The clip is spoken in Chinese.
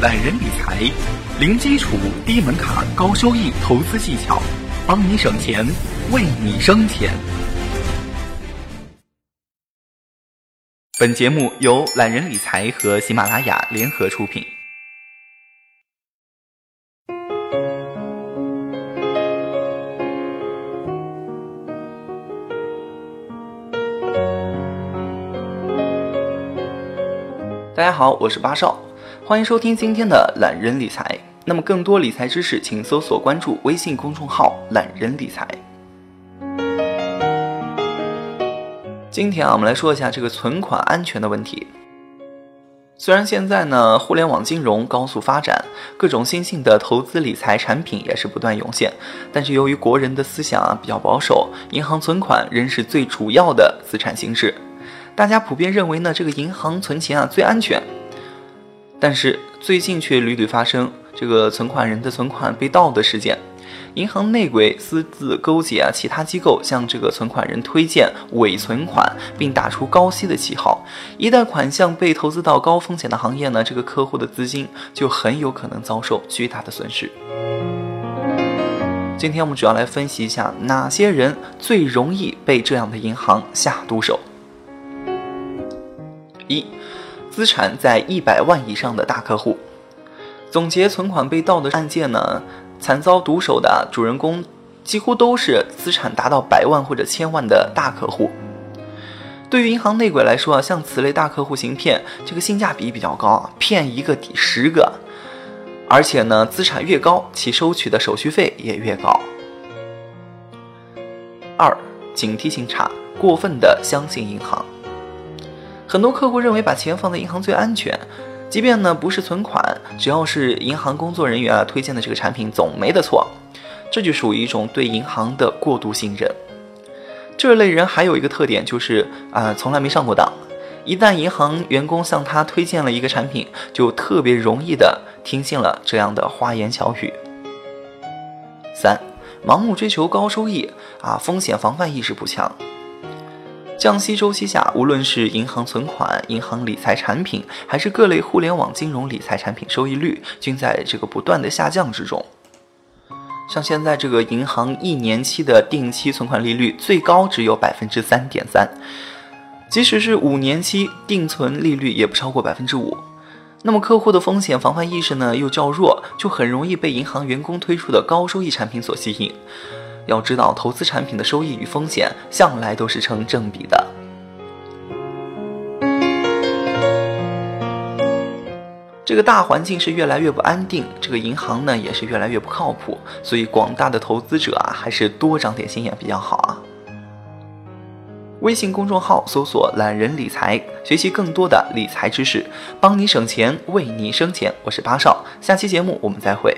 懒人理财，零基础、低门槛、高收益投资技巧，帮你省钱，为你生钱。本节目由懒人理财和喜马拉雅联合出品。大家好，我是八少，欢迎收听今天的懒人理财。那么更多理财知识，请搜索关注微信公众号“懒人理财”。今天啊，我们来说一下这个存款安全的问题。虽然现在呢，互联网金融高速发展，各种新兴的投资理财产品也是不断涌现，但是由于国人的思想啊比较保守，银行存款仍是最主要的资产形式。大家普遍认为呢，这个银行存钱啊最安全，但是最近却屡屡发生这个存款人的存款被盗的事件，银行内鬼私自勾结啊其他机构向这个存款人推荐伪存款，并打出高息的旗号，一旦款项被投资到高风险的行业呢，这个客户的资金就很有可能遭受巨大的损失。今天我们主要来分析一下哪些人最容易被这样的银行下毒手。一，资产在一百万以上的大客户，总结存款被盗的案件呢，惨遭毒手的主人公几乎都是资产达到百万或者千万的大客户。对于银行内鬼来说啊，像此类大客户行骗，这个性价比比较高啊，骗一个抵十个，而且呢，资产越高，其收取的手续费也越高。二，警惕性差，过分的相信银行。很多客户认为把钱放在银行最安全，即便呢不是存款，只要是银行工作人员啊推荐的这个产品总没得错，这就属于一种对银行的过度信任。这类人还有一个特点就是啊从来没上过当，一旦银行员工向他推荐了一个产品，就特别容易的听信了这样的花言巧语。三，盲目追求高收益啊，风险防范意识不强。降息周期下，无论是银行存款、银行理财产品，还是各类互联网金融理财产品，收益率均在这个不断的下降之中。像现在这个银行一年期的定期存款利率最高只有百分之三点三，即使是五年期定存利率也不超过百分之五。那么客户的风险防范意识呢又较弱，就很容易被银行员工推出的高收益产品所吸引。要知道，投资产品的收益与风险向来都是成正比的。这个大环境是越来越不安定，这个银行呢也是越来越不靠谱，所以广大的投资者啊，还是多长点心眼比较好啊。微信公众号搜索“懒人理财”，学习更多的理财知识，帮你省钱，为你省钱。我是八少，下期节目我们再会。